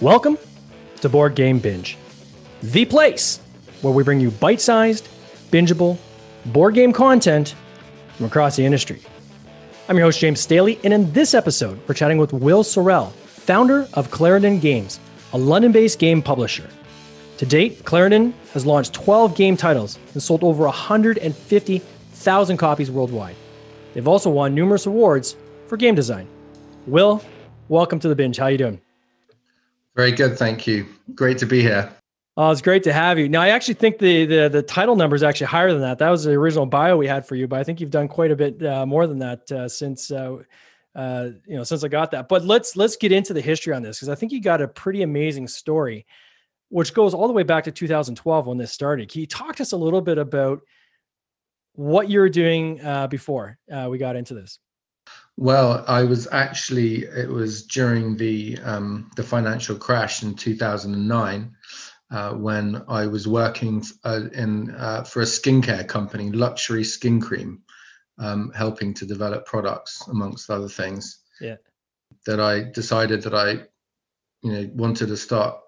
Welcome to Board Game Binge, the place where we bring you bite sized, bingeable board game content from across the industry. I'm your host, James Staley, and in this episode, we're chatting with Will Sorrell, founder of Clarendon Games, a London based game publisher. To date, Clarendon has launched 12 game titles and sold over 150,000 copies worldwide. They've also won numerous awards for game design. Will, welcome to the binge. How are you doing? Very good, thank you. Great to be here. Oh, it's great to have you. Now, I actually think the, the the title number is actually higher than that. That was the original bio we had for you, but I think you've done quite a bit uh, more than that uh, since uh, uh you know since I got that. But let's let's get into the history on this because I think you got a pretty amazing story, which goes all the way back to 2012 when this started. Can you talk to us a little bit about what you were doing uh, before uh, we got into this? Well, I was actually it was during the um, the financial crash in 2009 uh, when I was working uh, in uh, for a skincare company, luxury skin cream, um, helping to develop products amongst other things. Yeah. That I decided that I, you know, wanted to start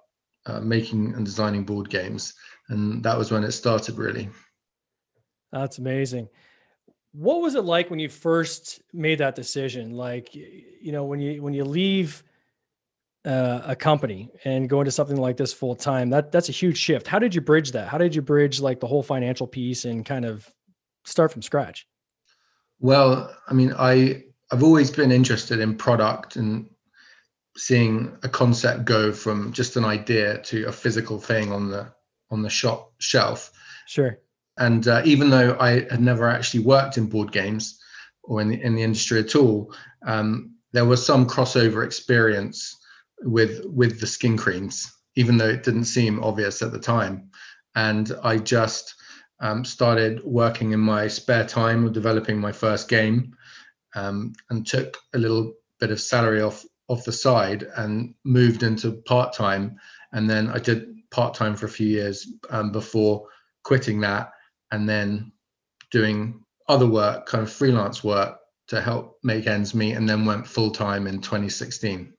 uh, making and designing board games, and that was when it started really. That's amazing. What was it like when you first made that decision? Like, you know, when you when you leave uh, a company and go into something like this full time that that's a huge shift. How did you bridge that? How did you bridge like the whole financial piece and kind of start from scratch? Well i mean i i've always been interested in product and seeing a concept go from just an idea to a physical thing on the on the shop shelf. Sure and uh, even though i had never actually worked in board games or in the, in the industry at all um, there was some crossover experience with with the skin creams, even though it didn't seem obvious at the time. And I just um, started working in my spare time with developing my first game, um, and took a little bit of salary off off the side and moved into part time. And then I did part time for a few years um, before quitting that, and then doing other work, kind of freelance work to help make ends meet, and then went full time in 2016.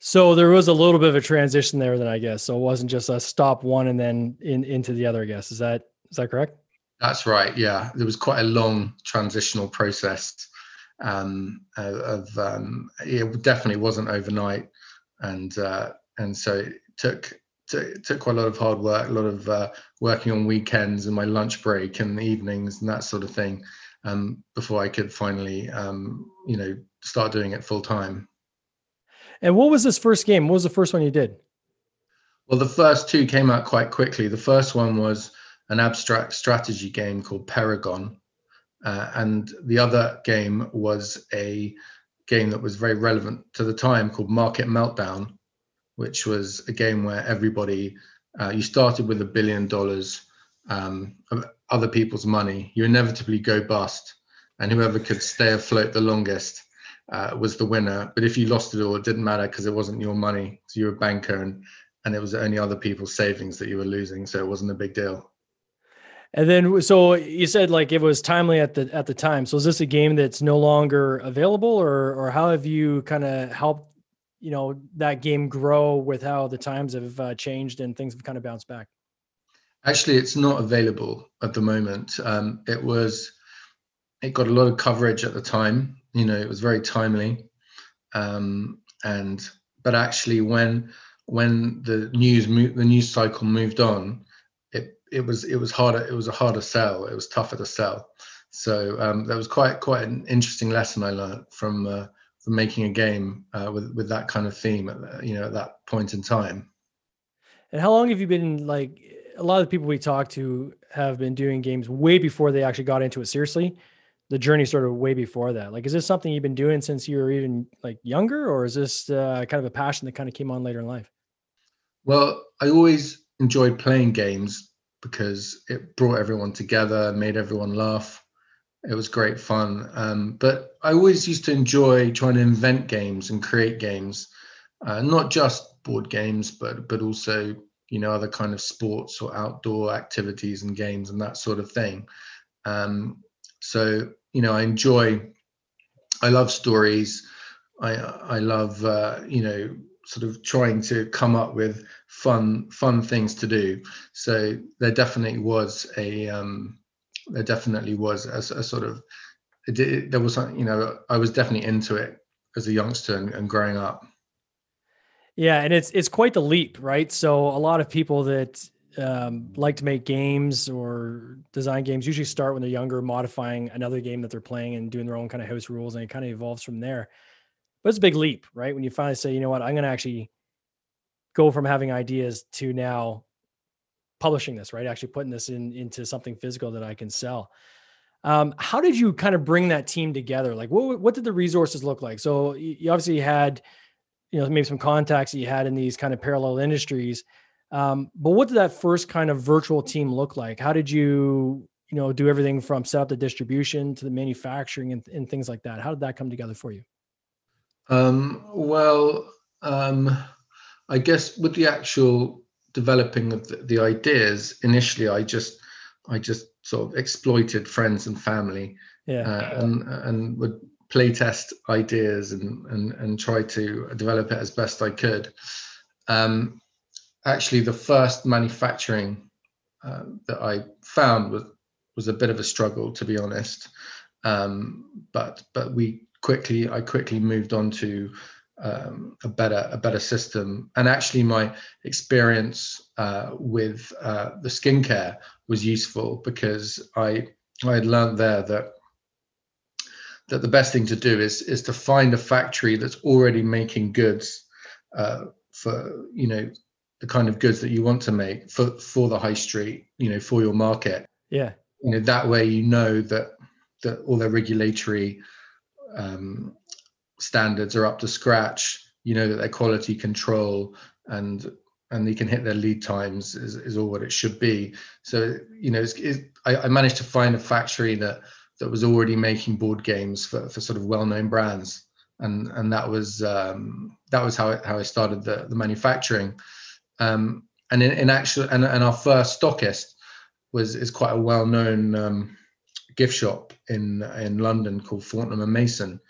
So there was a little bit of a transition there, then I guess. So it wasn't just a stop one and then in into the other. I guess is that is that correct? That's right. Yeah, there was quite a long transitional process. Um, of um, it definitely wasn't overnight, and uh, and so it took it took quite a lot of hard work, a lot of uh, working on weekends and my lunch break and evenings and that sort of thing, um, before I could finally, um, you know, start doing it full time. And what was this first game? What was the first one you did? Well, the first two came out quite quickly. The first one was an abstract strategy game called Paragon. Uh, and the other game was a game that was very relevant to the time called Market Meltdown, which was a game where everybody, uh, you started with a billion dollars um, of other people's money. You inevitably go bust, and whoever could stay afloat the longest uh, was the winner. But if you lost it all, it didn't matter because it wasn't your money. So you're a banker and and it was only other people's savings that you were losing. So it wasn't a big deal. And then, so you said like it was timely at the at the time. So is this a game that's no longer available, or or how have you kind of helped, you know, that game grow with how the times have uh, changed and things have kind of bounced back? Actually, it's not available at the moment. Um, it was, it got a lot of coverage at the time, you know it was very timely um, and but actually when when the news mo- the news cycle moved on it it was it was harder it was a harder sell it was tougher to sell so um, that was quite quite an interesting lesson i learned from uh, making a game uh, with with that kind of theme at, you know at that point in time and how long have you been like a lot of the people we talk to have been doing games way before they actually got into it seriously the journey started way before that. Like, is this something you've been doing since you were even like younger, or is this uh, kind of a passion that kind of came on later in life? Well, I always enjoyed playing games because it brought everyone together, made everyone laugh. It was great fun. Um, but I always used to enjoy trying to invent games and create games, uh, not just board games, but but also you know other kind of sports or outdoor activities and games and that sort of thing. Um, so you know, I enjoy, I love stories. I I love uh, you know sort of trying to come up with fun fun things to do. So there definitely was a um, there definitely was a, a sort of there was you know I was definitely into it as a youngster and, and growing up. Yeah, and it's it's quite the leap, right? So a lot of people that um, like to make games or design games usually start when they're younger, modifying another game that they're playing and doing their own kind of house rules, and it kind of evolves from there. But it's a big leap, right? When you finally say, you know what, I'm going to actually go from having ideas to now publishing this, right? Actually putting this in into something physical that I can sell. Um, how did you kind of bring that team together? Like, what what did the resources look like? So you obviously had, you know, maybe some contacts that you had in these kind of parallel industries. Um, but what did that first kind of virtual team look like? How did you, you know, do everything from set up the distribution to the manufacturing and, and things like that? How did that come together for you? Um, well, um, I guess with the actual developing of the, the, ideas, initially I just I just sort of exploited friends and family, yeah, uh, and and would play test ideas and and and try to develop it as best I could. Um, actually, the first manufacturing uh, that I found was was a bit of a struggle, to be honest. Um, but but we quickly I quickly moved on to um, a better a better system. And actually, my experience uh, with uh, the skincare was useful because I I had learned there that that the best thing to do is is to find a factory that's already making goods uh, for you know the kind of goods that you want to make for for the high street you know for your market yeah you know that way you know that that all the regulatory um, standards are up to scratch you know that their quality control and and they can hit their lead times is, is all what it should be. So you know it's, I, I, managed to find a factory that that was already making board games for, for sort of well-known brands. And and that was um, that was how, it, how I started the, the manufacturing. Um, and in, in actual and, and our first stockist was is quite a well-known um, gift shop in in London called Fortnum and Mason.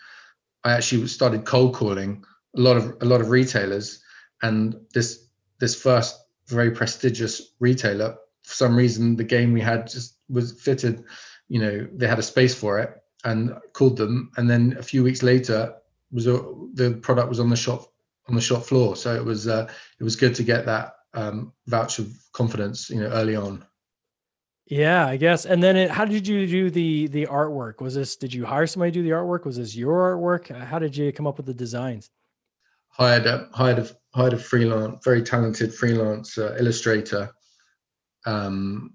I actually started cold calling a lot of a lot of retailers, and this this first very prestigious retailer, for some reason, the game we had just was fitted. You know, they had a space for it, and called them, and then a few weeks later, was a, the product was on the shop on the shop floor. So it was uh, it was good to get that um, vouch of confidence, you know, early on. Yeah, I guess. And then it, how did you do the the artwork? Was this did you hire somebody to do the artwork? Was this your artwork? How did you come up with the designs? Hired a hired a hired a freelance, very talented freelance uh, illustrator. Um,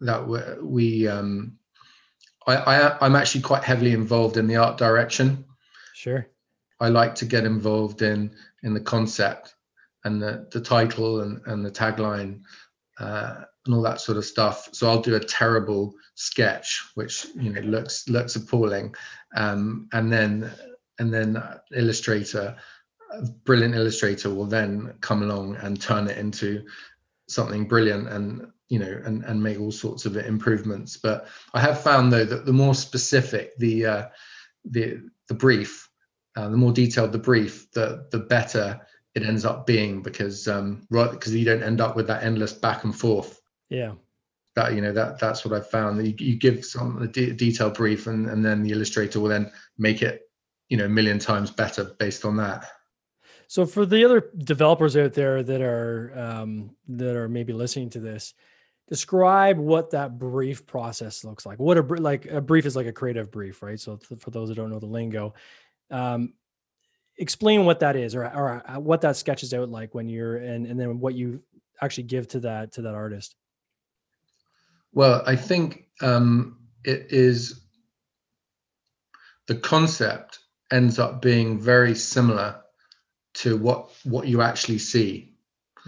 that we um, I, I I'm actually quite heavily involved in the art direction. Sure. I like to get involved in in the concept and the the title and and the tagline. Uh, and all that sort of stuff. So I'll do a terrible sketch, which you know looks looks appalling, um, and then and then Illustrator, brilliant Illustrator will then come along and turn it into something brilliant and you know and and make all sorts of improvements. But I have found though that the more specific the uh, the the brief, uh, the more detailed the brief, the the better it ends up being because um right because you don't end up with that endless back and forth yeah. That you know that that's what I found. That you, you give some a de- detailed brief, and and then the illustrator will then make it you know a million times better based on that. So for the other developers out there that are um, that are maybe listening to this, describe what that brief process looks like. What a like a brief is like a creative brief, right? So for those that don't know the lingo, um, explain what that is, or or uh, what that sketches out like when you're and and then what you actually give to that to that artist. Well, I think um, it is the concept ends up being very similar to what what you actually see.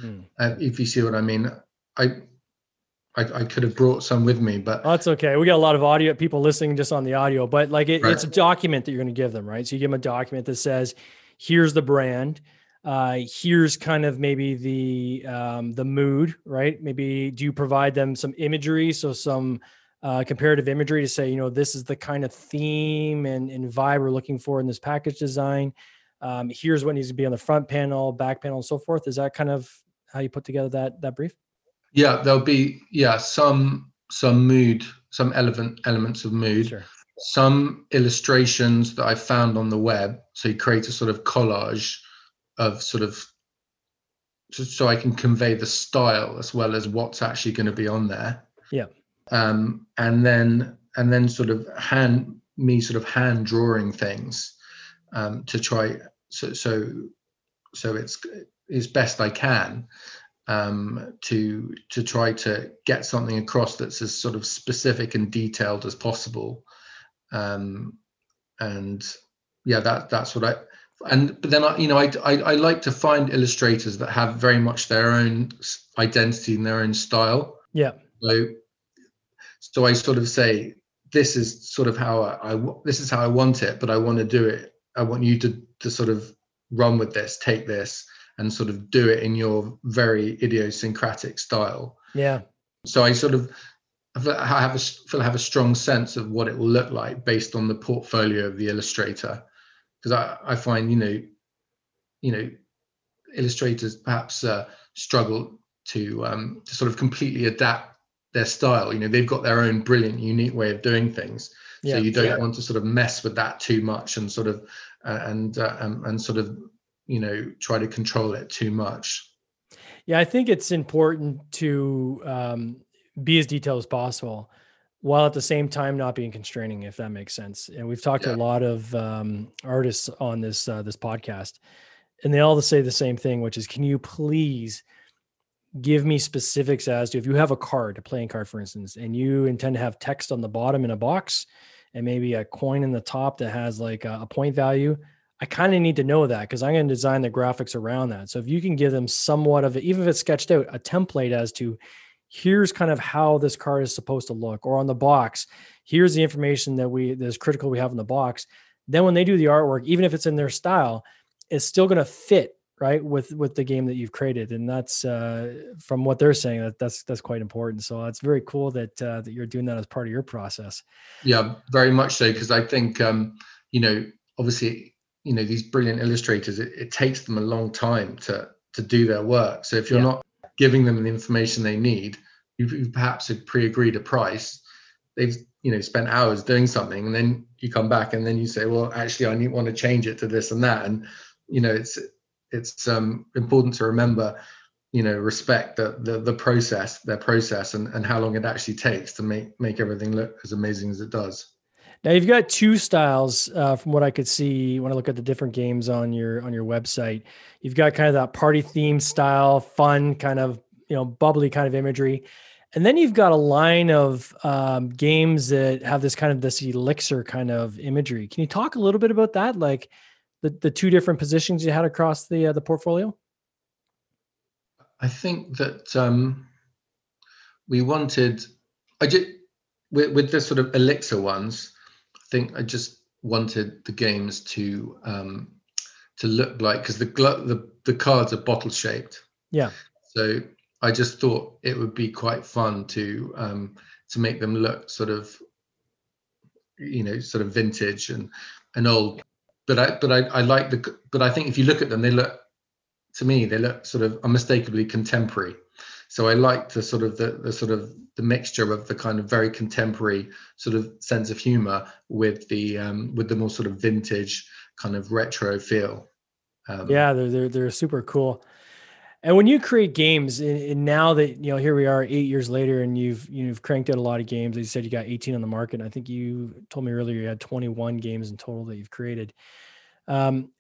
Mm. Uh, if you see what I mean, I, I, I could have brought some with me, but oh, that's okay. We got a lot of audio people listening just on the audio, but like it, right. it's a document that you're going to give them, right? So you give them a document that says, "Here's the brand." Uh, here's kind of maybe the um, the mood, right? Maybe do you provide them some imagery, so some uh, comparative imagery to say, you know, this is the kind of theme and, and vibe we're looking for in this package design. Um, here's what needs to be on the front panel, back panel, and so forth. Is that kind of how you put together that that brief? Yeah, there'll be yeah some some mood, some element elements of mood, sure. some illustrations that I found on the web. So you create a sort of collage of sort of so I can convey the style as well as what's actually going to be on there. Yeah. Um, and then and then sort of hand me sort of hand drawing things um, to try so so so it's as best I can um, to to try to get something across that's as sort of specific and detailed as possible. Um, and yeah, that that's what I and but then I, you know I, I, I like to find illustrators that have very much their own identity and their own style. Yeah. So so I sort of say this is sort of how I, I this is how I want it, but I want to do it. I want you to to sort of run with this, take this, and sort of do it in your very idiosyncratic style. Yeah. So I sort of I have a feel I have a strong sense of what it will look like based on the portfolio of the illustrator because I, I find you know you know illustrators perhaps uh, struggle to um, to sort of completely adapt their style. You know they've got their own brilliant unique way of doing things. Yeah, so you don't yeah. want to sort of mess with that too much and sort of uh, and uh, and, and sort of you know try to control it too much. Yeah i think it's important to um, be as detailed as possible while at the same time not being constraining, if that makes sense. And we've talked yeah. to a lot of um, artists on this uh, this podcast, and they all say the same thing, which is, can you please give me specifics as to if you have a card, a playing card, for instance, and you intend to have text on the bottom in a box, and maybe a coin in the top that has like a, a point value. I kind of need to know that because I'm going to design the graphics around that. So if you can give them somewhat of it, even if it's sketched out, a template as to here's kind of how this card is supposed to look or on the box here's the information that we that's critical we have in the box. Then when they do the artwork even if it's in their style it's still going to fit right with with the game that you've created. And that's uh, from what they're saying that that's that's quite important. So it's very cool that uh, that you're doing that as part of your process. Yeah very much so because i think um you know obviously you know these brilliant illustrators it, it takes them a long time to to do their work. So if you're yeah. not giving them the information they need you, perhaps had pre-agreed a price. They've you know spent hours doing something and then you come back and then you say well actually i need want to change it to this and that. And you know it's it's um, important to remember you know respect the, the the process their process and and how long it actually takes to make make everything look as amazing as it does. Now you've got two styles uh, from what I could see when I look at the different games on your on your website. You've got kind of that party theme style, fun kind of you know bubbly kind of imagery, and then you've got a line of um, games that have this kind of this elixir kind of imagery. Can you talk a little bit about that, like the the two different positions you had across the uh, the portfolio? I think that um, we wanted. I just with, with the sort of elixir ones I think I just wanted the games to um, to look like because the the the cards are bottle shaped. Yeah. So I just thought it would be quite fun to um, to make them look sort of you know sort of vintage and and old. But I but I, I like the but I think if you look at them, they look to me they look sort of unmistakably contemporary. So I like the sort of the the sort of the mixture of the kind of very contemporary sort of sense of humor with the um, with the more sort of vintage kind of retro feel. Um, yeah, they're, they're they're super cool. And when you create games, and now that you know, here we are eight years later, and you've you've cranked out a lot of games. You said, you got 18 on the market. I think you told me earlier you had 21 games in total that you've created. Um,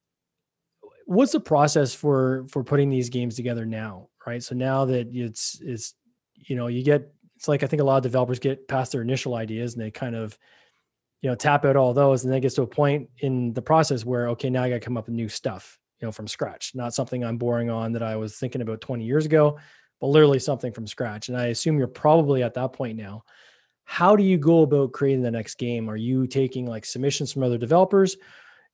what's the process for for putting these games together now? Right. So now that it's it's you know you get it's like I think a lot of developers get past their initial ideas and they kind of, you know, tap out all those, and then it gets to a point in the process where okay, now I got to come up with new stuff, know, from scratch, not something I'm boring on that I was thinking about 20 years ago, but literally something from scratch. And I assume you're probably at that point now. How do you go about creating the next game? Are you taking like submissions from other developers?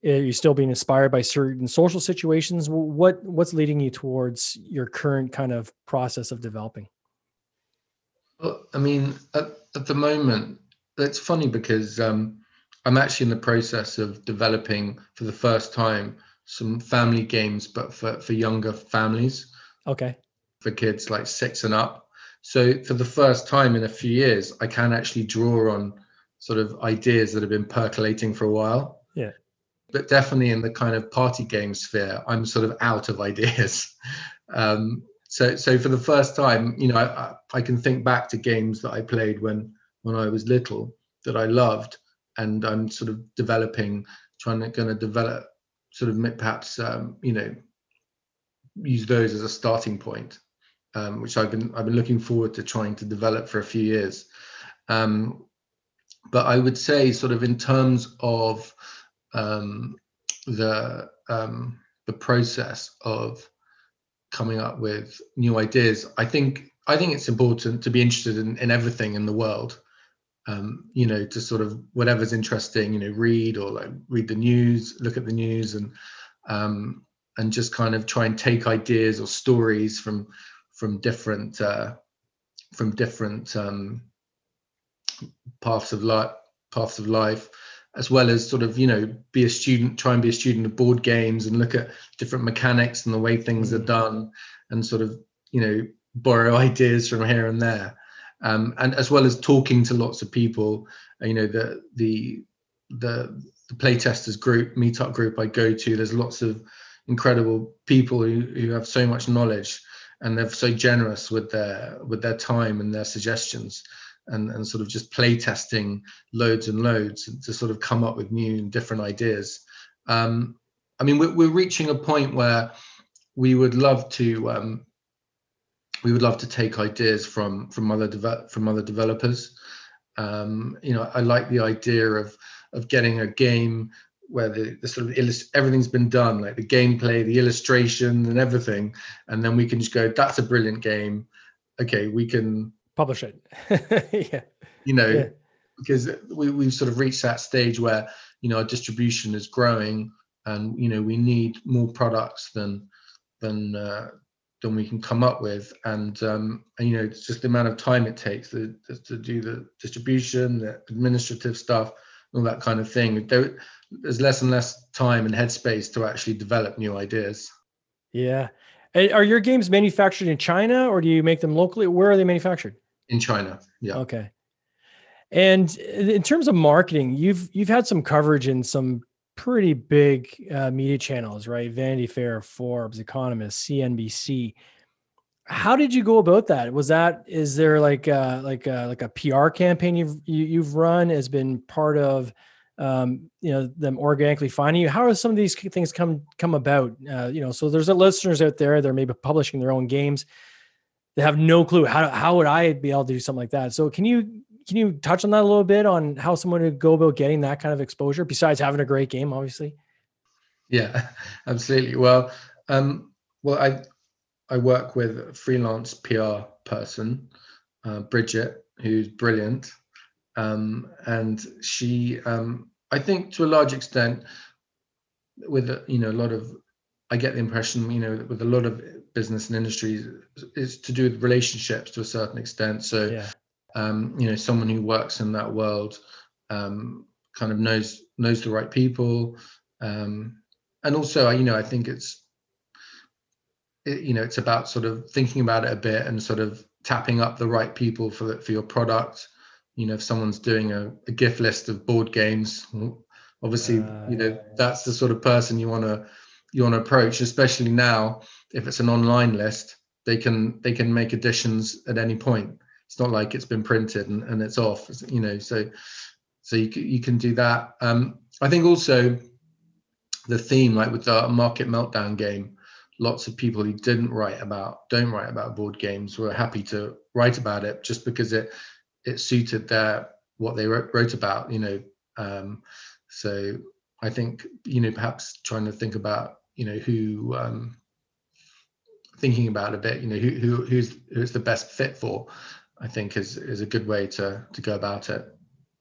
Are you still being inspired by certain social situations? What what's leading you towards your current kind of process of developing? Well, I mean, at, at the moment, it's funny because um, I'm actually in the process of developing for the first time some family games, but for for younger families. Okay. For kids like six and up. So for the first time in a few years, I can actually draw on sort of ideas that have been percolating for a while. Yeah. But definitely in the kind of party game sphere, I'm sort of out of ideas. Um, so so for the first time, you know, I, I can think back to games that I played when when I was little that I loved, and I'm sort of developing, trying to going to develop, sort of perhaps um, you know, use those as a starting point, um, which I've been I've been looking forward to trying to develop for a few years. Um, but I would say, sort of in terms of um, the um, the process of coming up with new ideas, I think I think it's important to be interested in, in everything in the world. Um, you know, to sort of whatever's interesting, you know, read or like read the news, look at the news, and um, and just kind of try and take ideas or stories from from different uh, from different um, paths of life paths of life as well as sort of you know be a student try and be a student of board games and look at different mechanics and the way things are mm. done and sort of you know borrow ideas from here and there um, and as well as talking to lots of people uh, you know the the the the playtesters group meetup group i go to there's lots of incredible people who, who have so much knowledge and they're so generous with their with their time and their suggestions and, and sort of just play testing loads and loads to sort of come up with new and different ideas. Um, I mean, we're, we're reaching a point where we would love to um, we would love to take ideas from from other from other developers. Um, you know, I like the idea of of getting a game where the, the sort of illust- everything's been done, like the gameplay, the illustration, and everything, and then we can just go, "That's a brilliant game." Okay, we can publish it. yeah. You know, yeah. because we, we've sort of reached that stage where, you know, our distribution is growing and, you know, we need more products than, than, uh, than we can come up with. And, um, and you know, it's just the amount of time it takes to, to do the distribution, the administrative stuff, all that kind of thing. There, there's less and less time and headspace to actually develop new ideas. Yeah. Are your games manufactured in China or do you make them locally? Where are they manufactured? in China. Yeah. Okay. And in terms of marketing, you've you've had some coverage in some pretty big uh, media channels, right? Vanity Fair, Forbes, Economist, CNBC. How did you go about that? Was that is there like a, like a, like a PR campaign you've you, have run has been part of um, you know them organically finding you? How are some of these things come come about? Uh, you know, so there's a listeners out there they're maybe publishing their own games they have no clue how how would I be able to do something like that. So can you can you touch on that a little bit on how someone would go about getting that kind of exposure besides having a great game, obviously? Yeah, absolutely. Well, um, well, I I work with a freelance PR person, uh, Bridget, who's brilliant, um, and she, um, I think, to a large extent, with you know a lot of, I get the impression, you know, with a lot of business and industry is to do with relationships to a certain extent. So, yeah. Um, you know, someone who works in that world um, kind of knows knows the right people, um, and also, you know, I think it's it, you know it's about sort of thinking about it a bit and sort of tapping up the right people for for your product. You know, if someone's doing a, a gift list of board games, obviously, uh, you know, that's the sort of person you want to you want to approach, especially now if it's an online list, they can they can make additions at any point. It's not like it's been printed and, and it's off, you know. So so you you can do that. Um, I think also the theme, like with the market meltdown game, lots of people who didn't write about don't write about board games were happy to write about it just because it it suited their what they wrote, wrote about, you know. Um, so I think you know perhaps trying to think about you know who um, thinking about a bit, you know, who, who who's who's the best fit for, I think is is a good way to to go about it.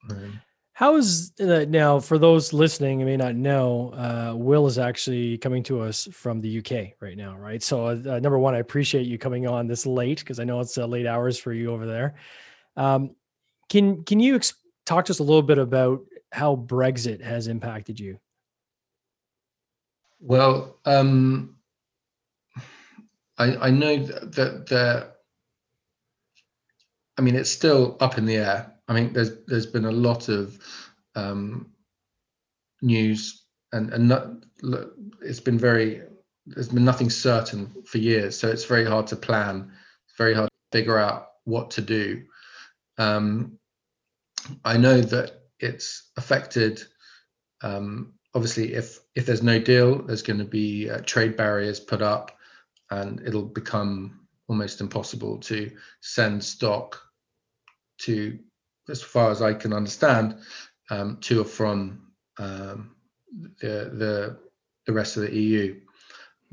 Um, how is uh, now for those listening? I may not know. Uh, Will is actually coming to us from the UK right now, right? So, uh, number one, I appreciate you coming on this late because I know it's uh, late hours for you over there. Um, can can you ex- talk to us a little bit about how Brexit has impacted you? Well, um, I, I know that, that the, I mean, it's still up in the air. I mean, there's there's been a lot of um, news, and and not, it's been very. There's been nothing certain for years, so it's very hard to plan. It's very hard to figure out what to do. Um, I know that it's affected. Um, obviously, if if there's no deal, there's going to be uh, trade barriers put up, and it'll become almost impossible to send stock to, as far as I can understand, um, to or from um, the the the rest of the EU.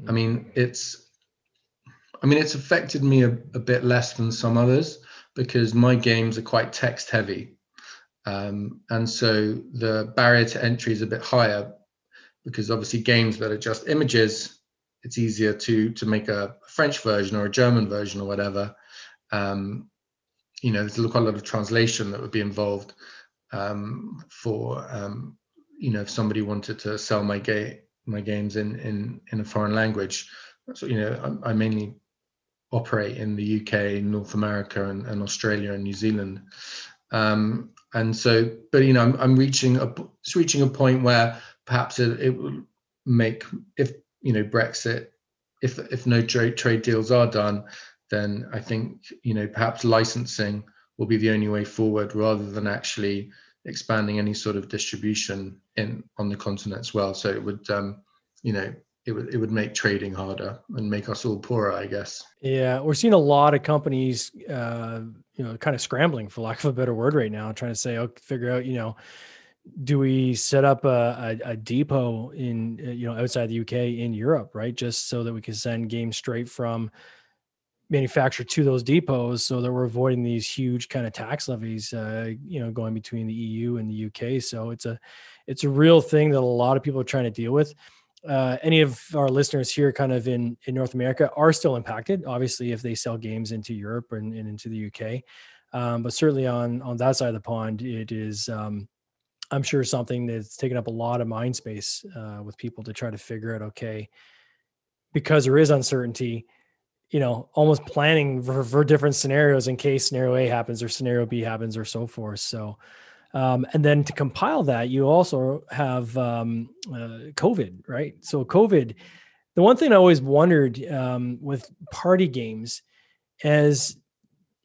I mean, it's I mean, it's affected me a, a bit less than some others because my games are quite text heavy. Um, and so the barrier to entry is a bit higher because obviously games that are just images, it's easier to to make a French version or a German version or whatever. Um, you know, there's quite a lot of translation that would be involved um, for um, you know if somebody wanted to sell my game my games in in in a foreign language. So you know, I, I mainly operate in the UK, North America, and, and Australia and New Zealand. Um, and so, but you know, I'm, I'm reaching a it's reaching a point where perhaps it, it will make if you know Brexit, if if no trade trade deals are done, then I think you know perhaps licensing will be the only way forward rather than actually expanding any sort of distribution in on the continent as well. So it would um, you know it would it would make trading harder and make us all poorer, I guess. Yeah, we're seeing a lot of companies, uh, you know, kind of scrambling for lack of a better word right now, trying to say, oh, figure out, you know, do we set up a, a, a depot in you know outside the UK in Europe, right, just so that we can send games straight from manufacturer to those depots, so that we're avoiding these huge kind of tax levies, uh, you know, going between the EU and the UK. So it's a it's a real thing that a lot of people are trying to deal with uh, any of our listeners here kind of in, in North America are still impacted, obviously, if they sell games into Europe and, and into the UK. Um, but certainly on, on that side of the pond, it is, um, I'm sure, something that's taken up a lot of mind space uh, with people to try to figure out, okay, because there is uncertainty, you know, almost planning for, for different scenarios in case scenario A happens or scenario B happens or so forth. So, um, and then to compile that, you also have um, uh, COVID, right? So COVID, the one thing I always wondered um, with party games is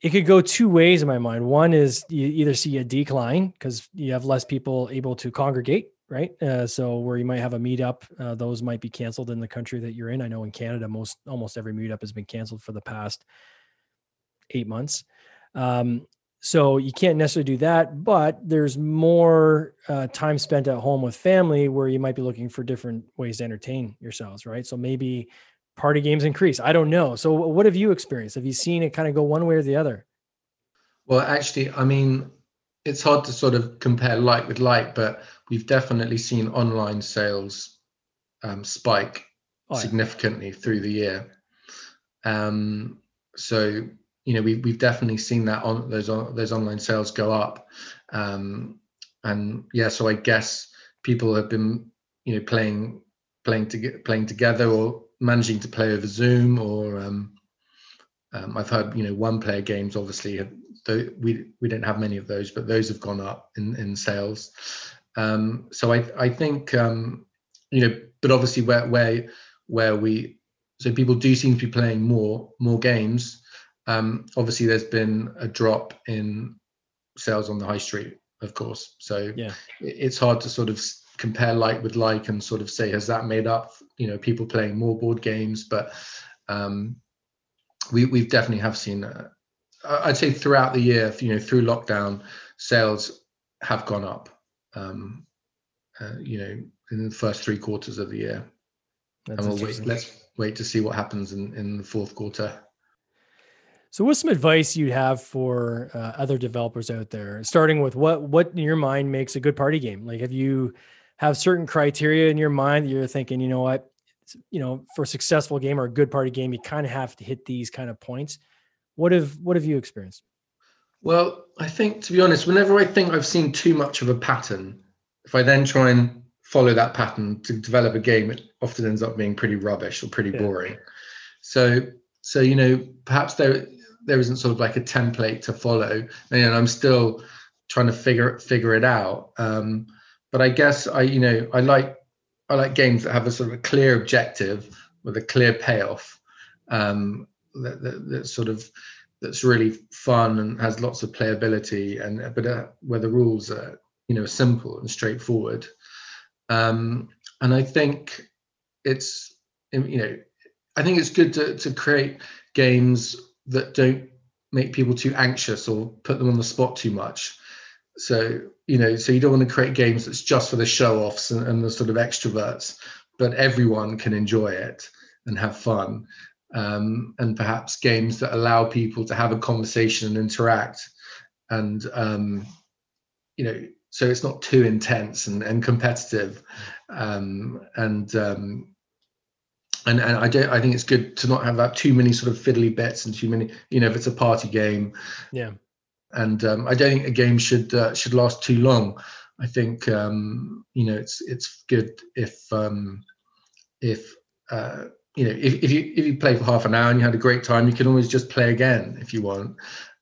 it could go two ways in my mind. One is you either see a decline because you have less people able to congregate, right? Uh, so where you might have a meetup, uh, those might be canceled in the country that you're in. I know in Canada, most almost every meetup has been canceled for the past eight months. Um, so you can't necessarily do that, but there's more uh, time spent at home with family where you might be looking for different ways to entertain yourselves, right? So maybe party games increase. I don't know. So what have you experienced? Have you seen it kind of go one way or the other? Well, actually, I mean, it's hard to sort of compare like with like, but we've definitely seen online sales um, spike oh, yeah. significantly through the year. Um, so you know, we've we've definitely seen that on those on those online sales go up, um, and yeah, so I guess people have been you know playing playing to get playing together or managing to play over Zoom or um, um, I've heard you know one player games obviously have, we we don't have many of those, but those have gone up in in sales. Um, so I I think um, you know, but obviously where where where we so people do seem to be playing more more games um, obviously, there's been a drop in sales on the high street, of course. So yeah. it's hard to sort of compare like with like and sort of say has that made up? You know, people playing more board games, but um, we we definitely have seen. Uh, I'd say throughout the year, you know, through lockdown, sales have gone up. Um, uh, you know, in the first three quarters of the year, That's and we'll wait. Let's wait to see what happens in in the fourth quarter. So, what's some advice you'd have for uh, other developers out there? Starting with what what in your mind makes a good party game? Like, have you have certain criteria in your mind that you're thinking, you know what, you know, for a successful game or a good party game, you kind of have to hit these kind of points. What have what have you experienced? Well, I think to be honest, whenever I think I've seen too much of a pattern, if I then try and follow that pattern to develop a game, it often ends up being pretty rubbish or pretty yeah. boring. So, so you know, perhaps there there isn't sort of like a template to follow, and I'm still trying to figure figure it out. Um, but I guess I, you know, I like I like games that have a sort of a clear objective with a clear payoff. Um, that, that, sort of that's really fun and has lots of playability, and but uh, where the rules are, you know, simple and straightforward. Um, and I think it's you know I think it's good to to create games that don't make people too anxious or put them on the spot too much. So you know, so you don't want to create games that's just for the show offs and, and the sort of extroverts, but everyone can enjoy it and have fun. Um, and perhaps games that allow people to have a conversation and interact and um, you know so it's not too intense and, and competitive um, and um, and and I don't. I think it's good to not have that too many sort of fiddly bits and too many. You know, if it's a party game. Yeah. And um, I don't think a game should uh, should last too long. I think um, you know it's it's good if um, if uh, you know if, if you if you play for half an hour and you had a great time, you can always just play again if you want.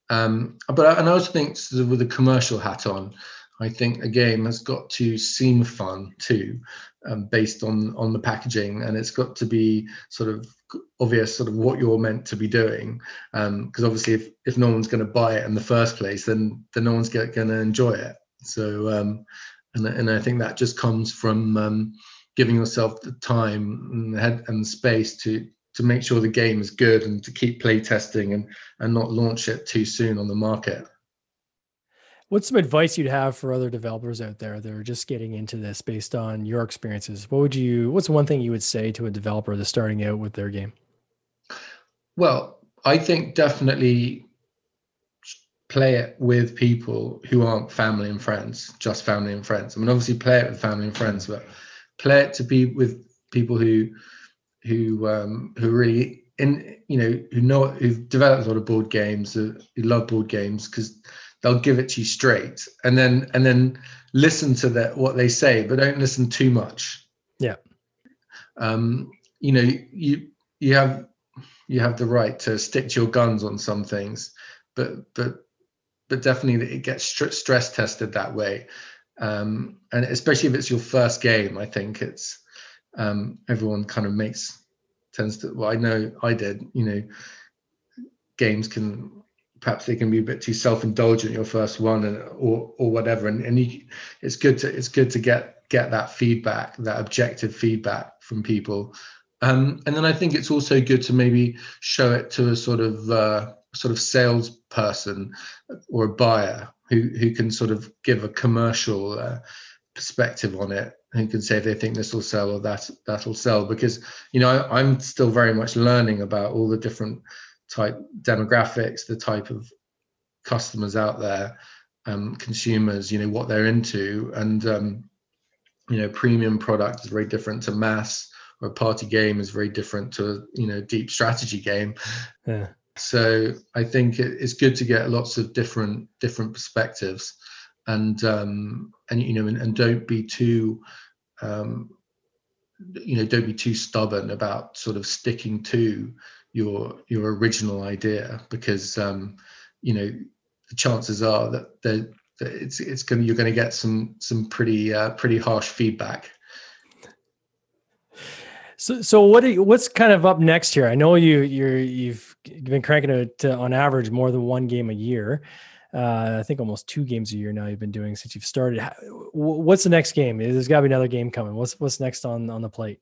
Um, but and I also think sort of with a commercial hat on, I think a game has got to seem fun too um, based on on the packaging and it's got to be sort of obvious sort of what you're meant to be doing because um, obviously if, if no one's going to buy it in the first place then then no one's going to enjoy it so um, and, and i think that just comes from um, giving yourself the time and and space to to make sure the game is good and to keep play testing and and not launch it too soon on the market What's some advice you'd have for other developers out there that are just getting into this based on your experiences? What would you what's one thing you would say to a developer that's starting out with their game? Well, I think definitely play it with people who aren't family and friends, just family and friends. I mean, obviously play it with family and friends, but play it to be with people who who um, who really in you know who know who've developed a lot of board games, who love board games because they'll give it to you straight and then and then listen to that what they say but don't listen too much. Yeah. Um you know you you have you have the right to stick to your guns on some things but but but definitely it gets st- stress tested that way um and especially if it's your first game i think it's um everyone kind of makes tends to well i know i did you know games can perhaps they can be a bit too self-indulgent your first one and or or whatever. And, and you, it's good to it's good to get get that feedback that objective feedback from people. Um, and then i think it's also good to maybe show it to a sort of uh, sort of salesperson or a buyer who who can sort of give a commercial uh, perspective on it who can say if they think this will sell or that that'll sell because you know I, i'm still very much learning about all the different type demographics, the type of customers out there, um, consumers, you know, what they're into. And, um, you know, premium product is very different to mass or a party game is very different to, a, you know, deep strategy game. Yeah. So I think it's good to get lots of different, different perspectives and, um, and, you know, and, and don't be too, um, you know, don't be too stubborn about sort of sticking to your your original idea because um, you know the chances are that, that it's it's going you're going to get some some pretty uh, pretty harsh feedback. So so what you, what's kind of up next here? I know you you're you've been cranking it on average more than one game a year. Uh, I think almost two games a year now you've been doing since you've started. What's the next game? There's got to be another game coming. What's what's next on on the plate?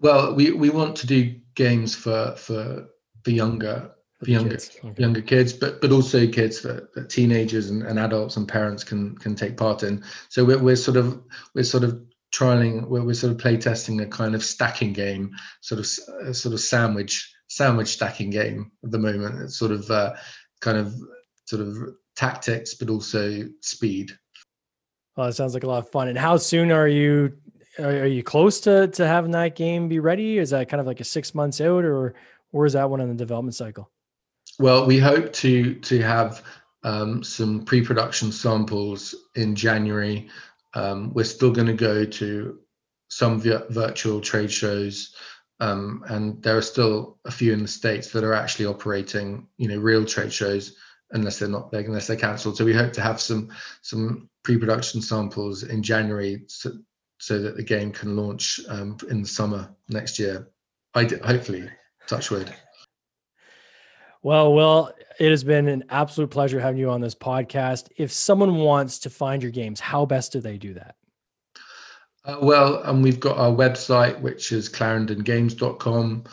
Well, we, we want to do games for for for younger for younger kids. Okay. younger kids, but but also kids that, that teenagers and, and, adults and parents can can take part in. So we're we're sort of we're sort of trialing we're, we're sort of play testing a kind of stacking game, sort of a sort of sandwich sandwich stacking game at the moment. It's sort of uh, kind of sort of tactics, but also speed. Well, it sounds like a lot of fun. And how soon are you are, you close to to having that game be ready? Is that kind of like a six months out, or or is that one in the development cycle? Well, we hope to to have um, some pre-production samples in January. Um, we're still going to go to some virtual trade shows, um, and there are still a few in the states that are actually operating, you know, real trade shows unless they're not big, unless they're cancelled. So we hope to have some some pre-production samples in January, so, so that the game can launch um, in the summer next year. I hopefully, touch wood. Well, Will, it has been an absolute pleasure having you on this podcast. If someone wants to find your games, how best do they do that? Uh, well, and we've got our website, which is clarendongames.com,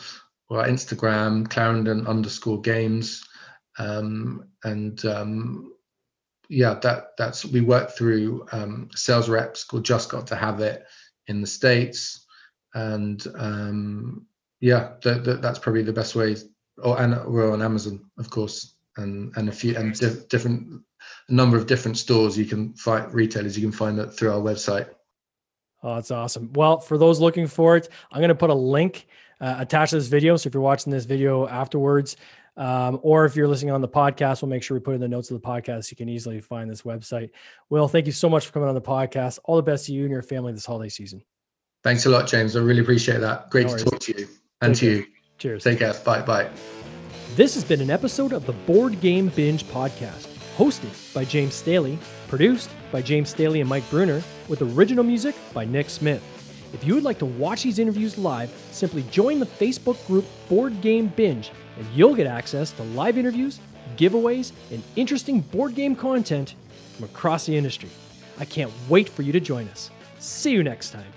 or our Instagram, clarendon underscore games. Um, and um, yeah, that that's we work through um, sales reps called Just Got to Have It in the States. And um, yeah, that, that, that's probably the best way or and we're on Amazon, of course, and and a few and di- different a number of different stores you can find retailers you can find that through our website. Oh, that's awesome. Well, for those looking for it, I'm going to put a link uh, attached to this video. So if you're watching this video afterwards, um, or if you're listening on the podcast, we'll make sure we put in the notes of the podcast. You can easily find this website. Will, thank you so much for coming on the podcast. All the best to you and your family this holiday season. Thanks a lot, James. I really appreciate that. Great no to talk to you and Take to care. you. Cheers. Take care. Bye. Bye. This has been an episode of the Board Game Binge podcast, hosted by James Staley, produced by James Staley and Mike Bruner, with original music by Nick Smith. If you would like to watch these interviews live, simply join the Facebook group Board Game Binge, and you'll get access to live interviews, giveaways, and interesting board game content from across the industry. I can't wait for you to join us. See you next time.